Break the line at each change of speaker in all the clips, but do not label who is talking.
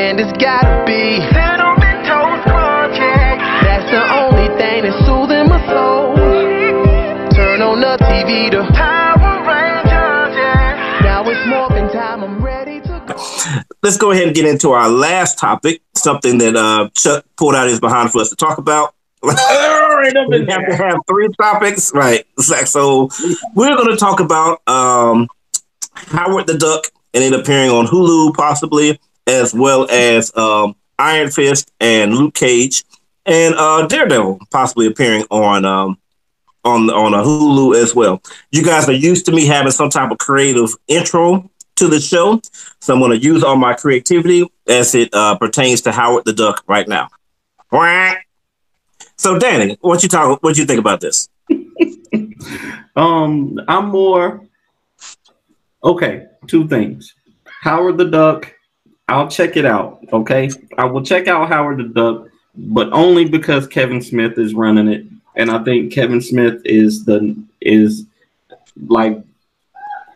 and it's gotta be Cinnamon Toast Crunch. That's the only thing that's soothing my soul. Turn on the TV to Power Rangers. Yeah. Now it's morphin' time. I'm ready to go.
Let's go ahead and get into our last topic, something that uh, Chuck pulled out his behind for us to talk about.
right up
We have to have three topics, right? So we're going to talk about um, Howard the Duck and it appearing on Hulu, possibly, as well as um, Iron Fist and Luke Cage and uh, Daredevil, possibly appearing on um, on on a Hulu as well. You guys are used to me having some type of creative intro to the show, so I'm going to use all my creativity as it uh, pertains to Howard the Duck right now. So, Danny, what you talk? What you think about this?
Um, I'm more okay. Two things. Howard the Duck. I'll check it out. Okay, I will check out Howard the Duck, but only because Kevin Smith is running it, and I think Kevin Smith is the is like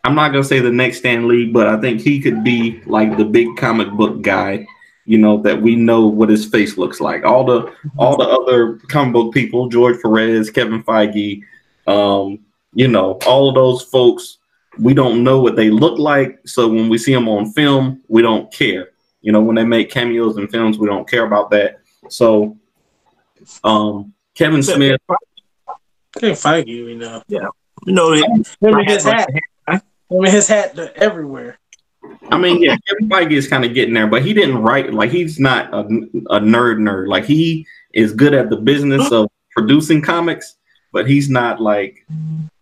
I'm not gonna say the next Stan Lee, but I think he could be like the big comic book guy. You know that we know what his face looks like. All the all the other comic book people, George Perez, Kevin Feige, um, you know, all of those folks, we don't know what they look like. So when we see them on film, we don't care. You know, when they make cameos in films, we don't care about that. So, um, Kevin Smith,
Can't fight you, you know. Yeah.
You know, it,
Him and his hat. Him and his hat everywhere.
I mean, yeah, Kevin Feige is kind of getting there, but he didn't write like he's not a, a nerd nerd. Like he is good at the business of producing comics, but he's not like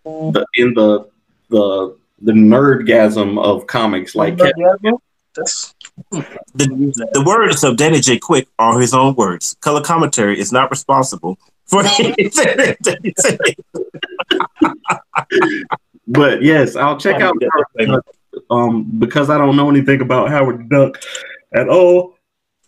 the in the the the nerdgasm of comics like Kevin.
That's
the, the words of Danny J. Quick are his own words. Color commentary is not responsible for anything that he said.
But yes, I'll check out Howard um because I don't know anything about Howard Duck at all.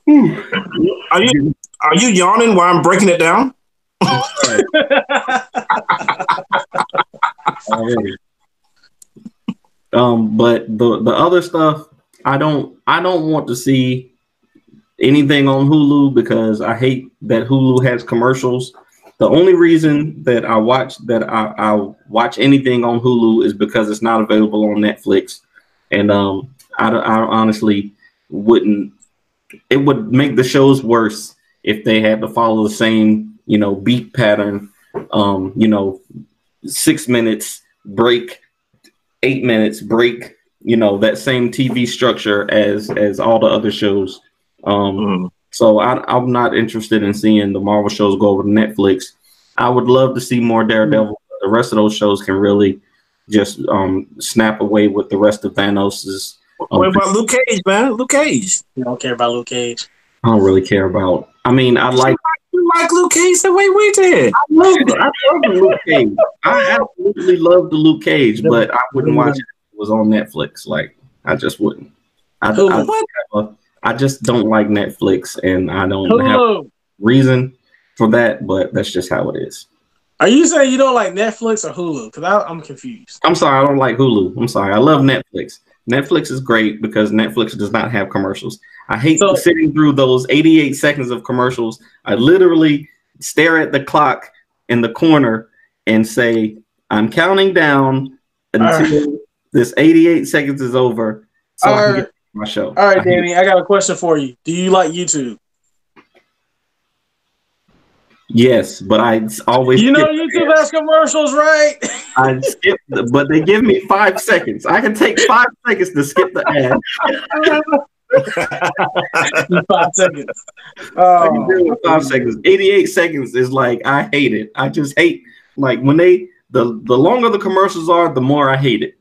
Are you are you yawning while I'm breaking it down?
Um, but the the other stuff, I don't I don't want to see anything on Hulu because I hate that Hulu has commercials. The only reason that I watch that I, I watch anything on Hulu is because it's not available on Netflix, and um, I, I honestly wouldn't. It would make the shows worse if they had to follow the same you know beat pattern. Um, you know, six minutes break, eight minutes break. You know that same TV structure as as all the other shows. Um,
Mm.
so I, I'm not interested in seeing the Marvel shows go over to Netflix. I would love to see more Daredevil. The rest of those shows can really just um, snap away with the rest of Thanos's. Um,
What about Luke Cage, man? Luke Cage.
you don't care about Luke Cage.
I don't really care about. I mean, I like.
You like Luke Cage the way we did.
I love. I love the Luke Cage. I absolutely love the Luke Cage, but I wouldn't watch it was on Netflix. Like I just wouldn't. I. I, have a- I just don't like Netflix, and I don't have
Hulu.
reason for that. But that's just how it is.
Are you saying you don't like Netflix or Hulu? Because I'm confused.
I'm sorry, I don't like Hulu. I'm sorry. I love Netflix. Netflix is great because Netflix does not have commercials. I hate
So-
sitting through those 88 seconds of commercials. I literally stare at the clock in the corner and say, I'm counting down until this 88 seconds is over so
Alright.
my show.
All right,
I
Danny, I got a question for you. Do you like YouTube?
Yes, but I always
You know YouTube has commercials, right?
I skip, the- but they give me five seconds. I can take five seconds to skip the ad.
Five seconds.
I can oh. do it
Oh,
five seconds. 88 seconds is like I hate it. I just hate like when they the the longer the commercials are, the more I hate it.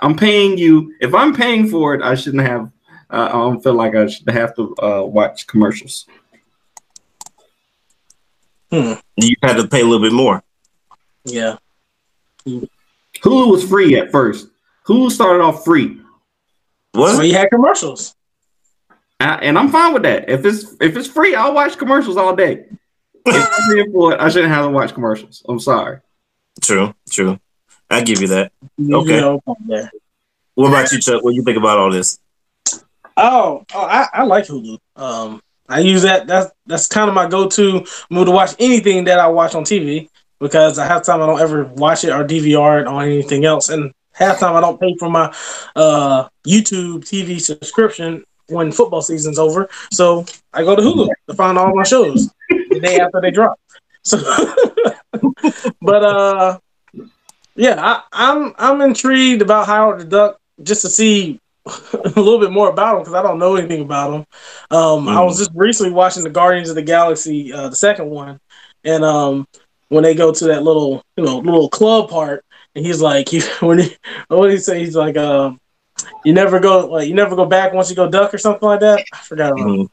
I'm paying you. If I'm paying for it, I shouldn't have. Uh, I don't feel like I should have to uh, watch commercials.
You had to pay a little bit more.
yeah.
Hulu was free at first. Hulu started off free,
So
What?
you had commercials.
I, and I'm fine with that. If it's if it's free, I'll watch commercials all day. If I'm paying for it, I shouldn't have to watch commercials. I'm sorry.
True, true. I give you that. Okay. What about you, Chuck? What do you think about all this?
Oh, oh I, I like Hulu. Um, I use that. That's that's kind of my go-to move to watch anything that I watch on TV because I have time I don't ever watch it or DVR it or anything else, and half time I don't pay for my uh, YouTube TV subscription when football season's over. So I go to Hulu to find all my shows the day after they drop. So, but uh, yeah, I, I'm I'm intrigued about Howard the Duck just to see a little bit more about him because I don't know anything about him. Um, I was just recently watching the Guardians of the Galaxy, uh, the second one, and um, when they go to that little, you know, little club part, and he's like, he, when he, what did he say? He's like, um, you never go, like, you never go back once you go duck or something like that. I forgot about.
Mhm.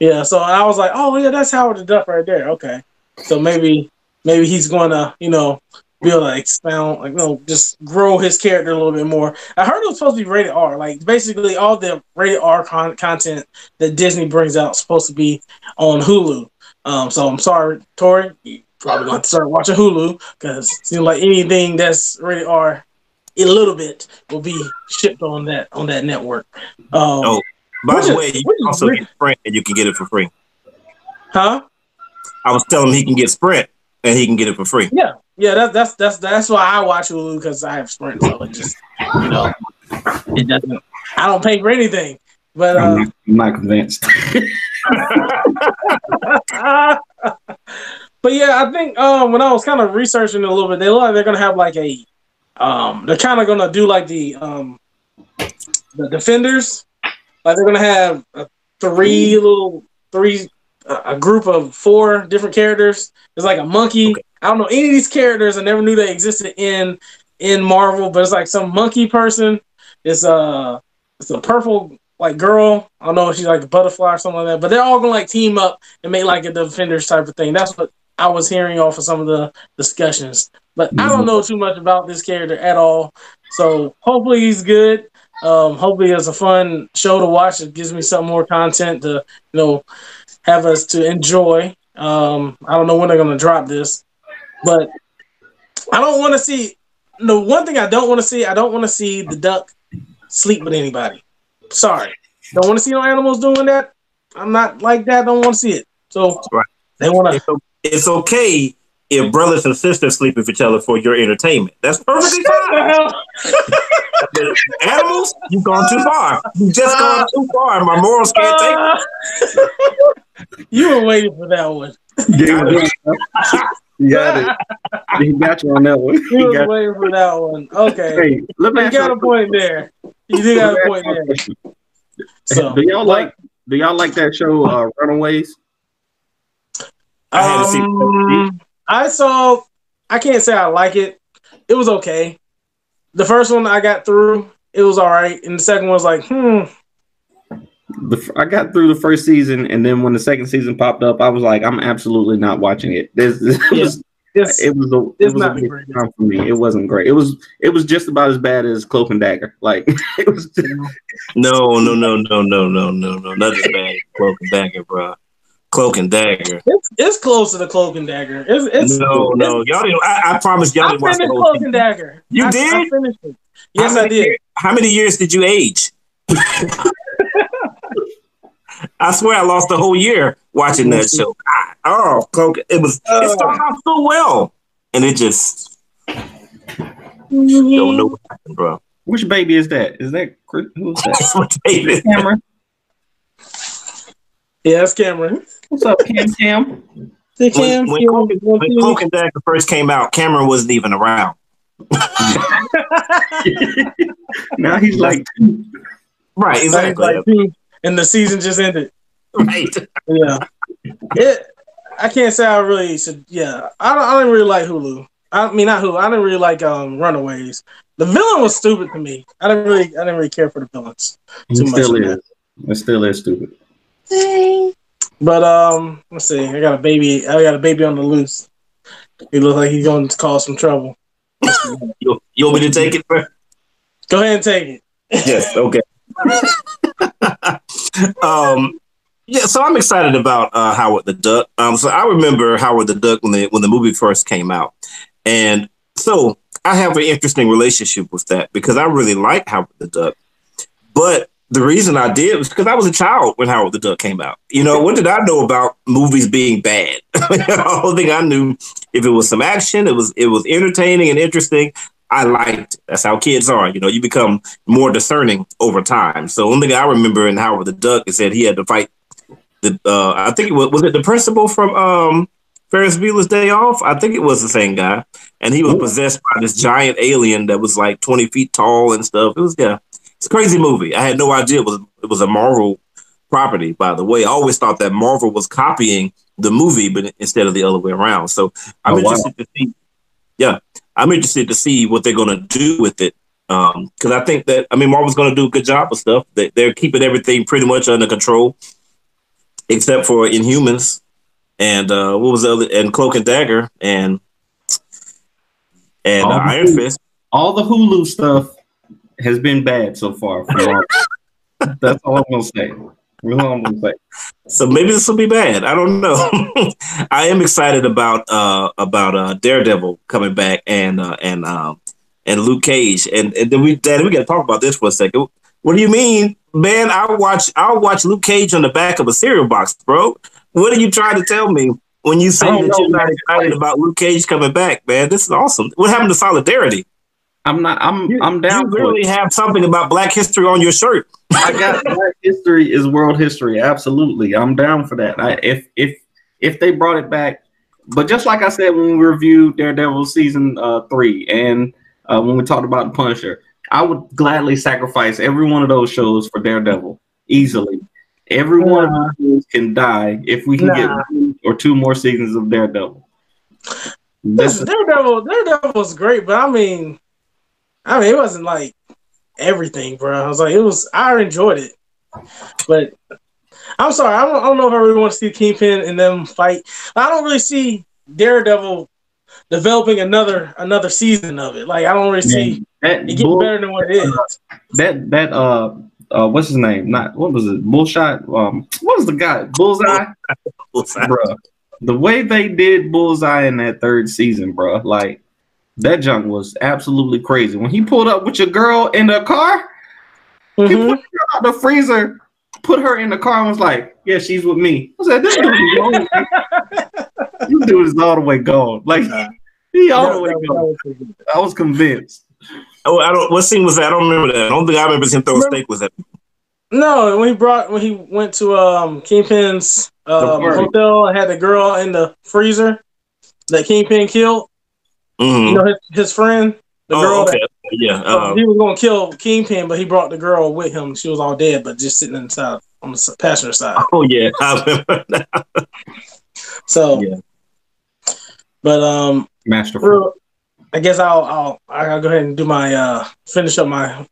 Yeah, so I was like, oh yeah, that's Howard the Duck right there. Okay, so maybe maybe he's going to, you know, be able to expound, like, you know, just grow his character a little bit more. I heard it was supposed to be rated R. Like, basically, all the rated R con- content that Disney brings out is supposed to be on Hulu. Um, so I'm sorry, Tori, you probably going to start watching Hulu because it seems like anything that's rated R, a little bit will be shipped on that on that network. Um,
Oh, By the
is-
way, you can also get Sprint and you can get it for free.
huh?
I was telling him he can get Sprint and he can get it for free.
Yeah, yeah. That's that's that's that's why I watch Hulu because I have Sprint. So it just you know, it doesn't. I don't pay for anything. But
I'm,
uh,
not, I'm not convinced.
but yeah, I think um, when I was kind of researching a little bit, they look like they're gonna have like a um, they're kind of gonna do like the um, the defenders, like they're gonna have uh, three little three a group of four different characters. It's like a monkey.
Okay.
I don't know any of these characters. I never knew they existed in in Marvel, but it's like some monkey person. It's a it's a purple like girl. I don't know if she's like a butterfly or something like that. But they're all gonna like team up and make like a defenders type of thing. That's what I was hearing off of some of the discussions. But I don't know too much about this character at all. So hopefully he's good. Um, hopefully it's a fun show to watch. It gives me some more content to you know have us to enjoy. Um, I don't know when they're gonna drop this, but I don't want to see. The one thing I don't want to see, I don't want to see the duck sleep with anybody. Sorry, don't want to see no animals doing that. I'm not like that. Don't want to see it. So
Right.
they want to.
It's, it's okay if brothers and sisters sleep with each other for your entertainment. That's perfectly fine. Animals, you've gone too far. You just gone too far. My morals can't take. it.
you were waiting for that one.
you got it. He got you on that one.
You
He
were
got
waiting for that one. Okay,
Hey, let me
you
ask
got a
you
point there. You do got a point there. So,
do y'all like do y'all like that show uh, Runaways?
I had to see-
Um, I saw. I can't say I like it. It was okay. The first one I got through, it was all right, and the second one was like, hmm.
The, f- I got through the first season, and then when the second season popped up, I was like, I'm absolutely not watching it. This, this
Yeah.
was
It's,
it was a it was a
not the
big
greatest.
time for me. It wasn't great. It was it was just about as bad as Cloak and Dagger. Like it was.
No, no, no, no, no, no, no, no. Not as bad as Cloak and Dagger, bro. Cloak and Dagger.
it's, it's close to the Cloak and Dagger. It's, it's
no, no. Y'all didn't. I, I promise y'all
I
didn't watch the whole
Cloak
thing.
and Dagger.
You
I, I
did?
finished it. Yes,
How
I did.
years- how many years did you age? I swear I lost a whole year watching that show. God, oh, Cloak. It was.
Uh.
it started out so well, and it just don't know what happened, bro.
Which baby is that? Is that who is that?
That's.
Cameron.
Yeah, it's Cameron.
What's up, Cam? Cam?
The Cam,
when,
Cam,
Cloak, and- when Cloak and Dagger first came out, Cameron wasn't even around.
now he's like,
Right, exactly.
Like, hmm, and the season just ended.
right.
Yeah. It. I can't say I really should. Yeah, I don't. I didn't really like Hulu. I mean, not Hulu. I didn't really like um Runaways. The villain was stupid to me. I didn't really. I didn't really care for the villains
he
too much.
still
on
is. It still is stupid.
that. But um, let's see. I got a baby. I got a baby on the loose. He looks like he's going to cause some trouble.
You, you want me to take it? bro?
Go ahead and take it.
Yes. Okay. um. Yeah, so I'm excited about uh, Howard the Duck. Um, so I remember Howard the Duck when the when the movie first came out, and so I have an interesting relationship with that because I really like Howard the Duck. But the reason I did was because I was a child when Howard the Duck came out. You know, what did I know about movies being bad? the only thing I knew, if it was some action, it was it was entertaining and interesting. I liked. It. That's how kids are. You know, you become more discerning over time. So one thing I remember in Howard the Duck is that he had to fight the. Uh, I think it was was it the principal from um, Ferris Bueller's Day Off. I think it was the same guy, and he was possessed by this giant alien that was like twenty feet tall and stuff. It was yeah, it's a crazy movie. I had no idea it was it was a Marvel property. By the way, I always thought that Marvel was copying the movie, but instead of the other way around. So I'm
Oh, wow.
interested to see. Yeah, I'm interested to see what they're going to do with it. Because I think that I mean Marvel's going to do a good job of stuff. They, they're keeping everything pretty much under control, except for Inhumans and uh, what was the other and Cloak and Dagger and and uh, Iron. Fist.
All the Hulu stuff has been bad so far. That's all I'm gonna say. All I'm gonna say.
So maybe this will be bad. I don't know. I am excited about uh about uh Daredevil coming back and uh and um and Luke Cage and and then we Daddy, we got to talk about this for a second. What do you mean, man? I'll watch I'll watch Luke Cage on the back of a cereal box, bro. What are you trying to tell me when you say
I
that you're
know,
not
man.
excited about Luke Cage coming back, man? This is awesome. What happened to solidarity?
I'm not. I'm.
You,
I'm down.
You
for
literally have something about Black history on your shirt.
I got Black history is world history. Absolutely, I'm down for that. I, if if if they brought it back, but just like I said when we reviewed Daredevil season uh, three, and uh, when we talked about the Punisher, I would gladly sacrifice every one of those shows for Daredevil easily. Every one of those can die if we can get one or two more seasons of Daredevil.
Listen, Daredevil, Daredevil was great, but I mean, I mean, it wasn't like everything, bro. I was like, it was. I enjoyed it, but I'm sorry, I don't, I don't know if I really want to see Kingpin and them fight. I don't really see Daredevil developing another another season of it. Like, I don't really see
that
it getting
bull-
better than what it is.
that that uh uh what's his name? Not what was it? Bullshot. Um, what was the guy? Bullseye. bruh. The way they did Bullseye in that third season, bro. like that junk was absolutely crazy. When he pulled up with your girl in the car, he
Mhm.
put her out the freezer, put her in the car, and was like, "Yeah, she's with me." I said, "This dude is gone. this dude is all the way gone. Like he all the way
That- that-
gone."
was-
I was convinced.
Oh, I don't. What scene was that? I don't remember that. I don't think I remember him throw a
Remember-
steak. Was that?
No, when he brought when he went to um Kingpin's um, hotel and had the girl in the freezer that Kingpin killed.
Mhm.
You know his, his friend, the
Oh,
girl
okay. Yeah.
uh,
Um,
he was going to kill Kingpin, but he brought the girl with him. She was all dead, but just sitting inside on the passenger side.
oh yeah. I remember. that.
So,
Yeah.
but um,
Masterful.
real- I guess I'll I'll I'll go ahead and do my uh finish up my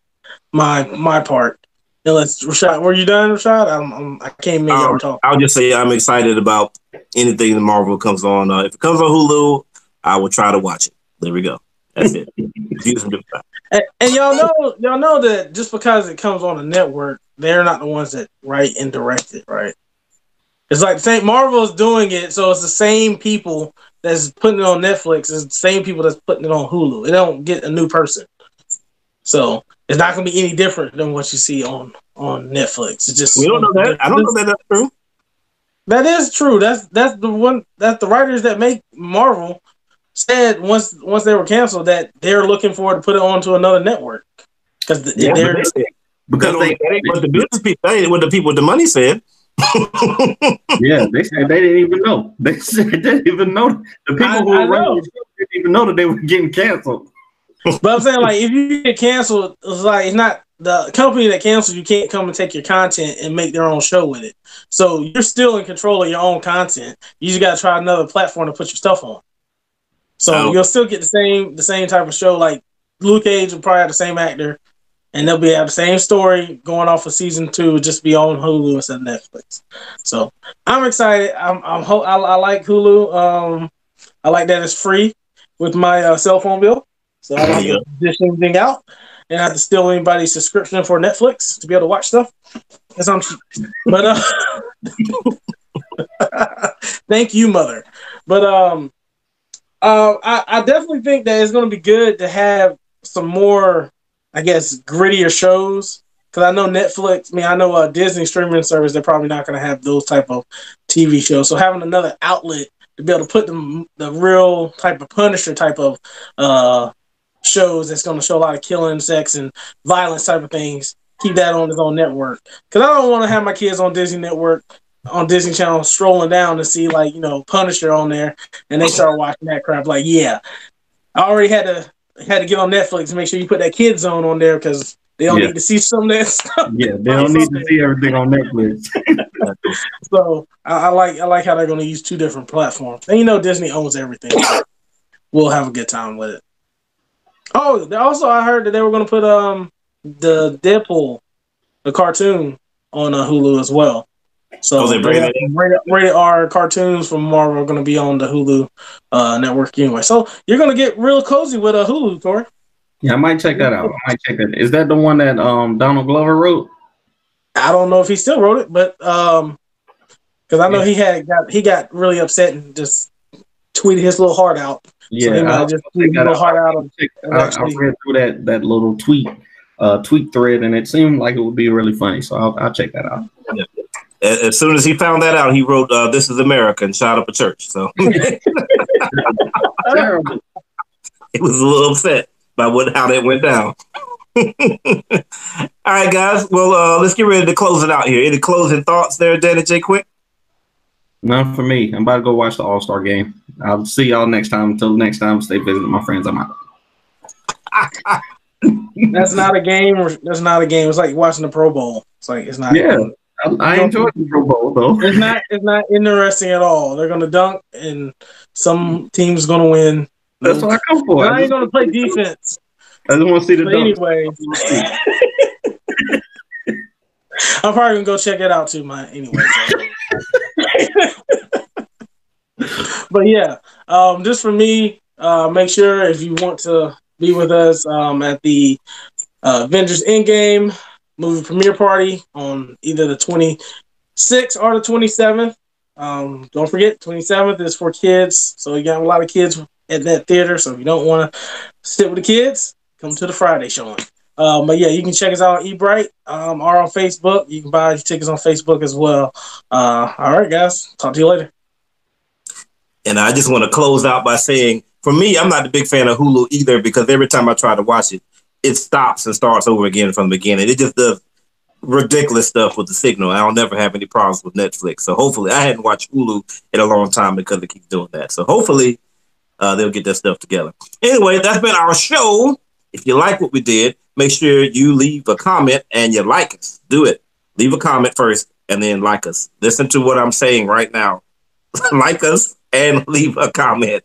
my my part. And let's Rashad, were you done, Rashad? I'm, I'm I came in. Y'all
Um,
talking.
I'll just say I'm excited about anything that Marvel comes on. Uh, if it comes on Hulu, I will try to watch it. There we go. That's it.
And, and y'all know, y'all know that just because it comes on a network, they're not the ones that write and direct it, right? It's like Saint Marvel's doing it, so it's the same people that's putting it on Netflix. It's the same people that's putting it on Hulu. It don't get a new person, so it's not gonna be any different than what you see on on Netflix. It's just
We don't know that. I don't know that that's true.
That is true. That's that's the one. That's the writers that make Marvel said once once they were canceled that they're looking forward to put it onto another network because
Yeah,
they're
they-
Because
that
they,
ain't- what the business people, that ain't what the people with the money said.
yeah, they said they didn't even know. They said they didn't even know. The people
I-
who
I
were running
know.
the show didn't even know that they were getting canceled.
But I'm saying like if you get canceled, it's like it's not the company that cancels you can't come and take your content and make their own show with it. So you're still in control of your own content. You just got to try another platform to put your stuff on. So
Oh.
you'll still get the same the same type of show. Like Luke Cage will probably have the same actor, and they'll be have the same story going off of season two, just be on Hulu instead of Netflix. So I'm excited. I'm, I'm ho- I, I like Hulu. Um, I like that it's free with my uh, cell phone bill, so I don't have to dish anything out, and I have to steal anybody's subscription for Netflix to be able to watch stuff. I'm. But uh, thank you, mother. But um, uh, I, I definitely think that it's going to be good to have some more, I guess, grittier shows because I know Netflix. I mean, I know uh, Disney streaming service. They're probably not going to have those type of TV shows. So having another outlet to be able to put the the real type of Punisher type of uh, shows that's going to show a lot of killing, sex, and violence type of things. Keep that on his own network because I don't want to have my kids on Disney Network on Disney Channel strolling down to see like you know Punisher on there, and they start watching that crap. Like, yeah, I already had to had to get on Netflix to make sure you put that kid zone on there because they don't
Yeah.
need to see some of that stuff.
Yeah, they don't need to see everything on Netflix.
So I, I like I like how they're going to use two different platforms, and you know Disney owns everything. So we'll have a good time with it. Oh, they- also I heard that they were going to put um the Deadpool, the cartoon, on uh, Hulu as well. So
Oh, they're bringing it
rated, rated R cartoons from Marvel are going to be on the Hulu uh, network anyway. So you're going to get real cozy with a Hulu, Tori.
Yeah, I might check that out. I might check that. Is that the one that um Donald Glover wrote?
I don't know if he still wrote it, but um, because I know he had got he got really upset and just tweeted his little heart out.
Yeah,
might
I'll
just
check
tweeted his
that
little heart out. Of,
I, I
actually-
read through that that little tweet uh tweet thread, and it seemed like it would be really funny. So I'll, I'll check that out.
As as soon as he found that out, he wrote, uh, "This is America" and shot up a church. So
Terrible.
he was a little upset by what how that went down. All right, guys. Well, uh, let's get ready to close it out here. Any closing thoughts there, Danny and Jay? Quick.
None for me. I'm about to go watch the All Star game. I'll see y'all next time. Until next time, stay visiting my friends. I'm out.
that's not a game. Or, that's not a game. It's like watching the Pro Bowl. It's like it's not.
Yeah. I, enjoyed the Pro Bowl though.
It's not. It's not interesting at all. They're gonna dunk, and some team's gonna win.
That's what I come for.
I
I
ain't gonna play defense.
I just want to see the
But
dunk.
anyway, I'm probably gonna go check it out too. My anyway. but yeah, um, just for me, uh, make sure if you want to be with us um, at the uh, Avengers Endgame movie premiere party on either the 26th or the 27th. Um, don't forget, 27th is for kids, so you got a lot of kids at that theater. So if you don't want to sit with the kids, come to the Friday showing. Um, but yeah, you can check us out on Eventbrite um, or on Facebook. You can buy your tickets on Facebook as well. Uh, all right, guys. Talk to you later.
And I just want to close out by saying, for me, I'm not a big fan of Hulu either because every time I try to watch it, it stops and starts over again from the beginning. It just does ridiculous stuff with the signal. I'll never have any problems with Netflix. So hopefully, I hadn't watched Hulu in a long time because it keeps doing that. So hopefully, uh, they'll get that stuff together. Anyway, that's been our show. If you like what we did, make sure you leave a comment and you like us. Do it. Leave a comment first and then like us. Listen to what I'm saying right now. like us and leave a comment.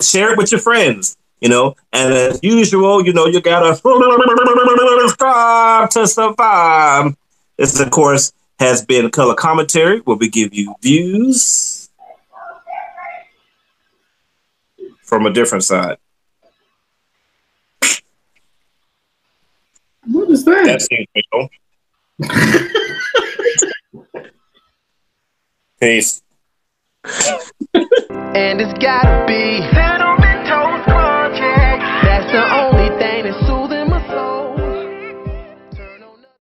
Share it with your friends, you know. And as usual, you know, you gotta subscribe to survive. This, of course, has been color commentary, where we give you views from a different side.
What is that?
That's it, Michael. Peace.
And it's gotta be the only thing.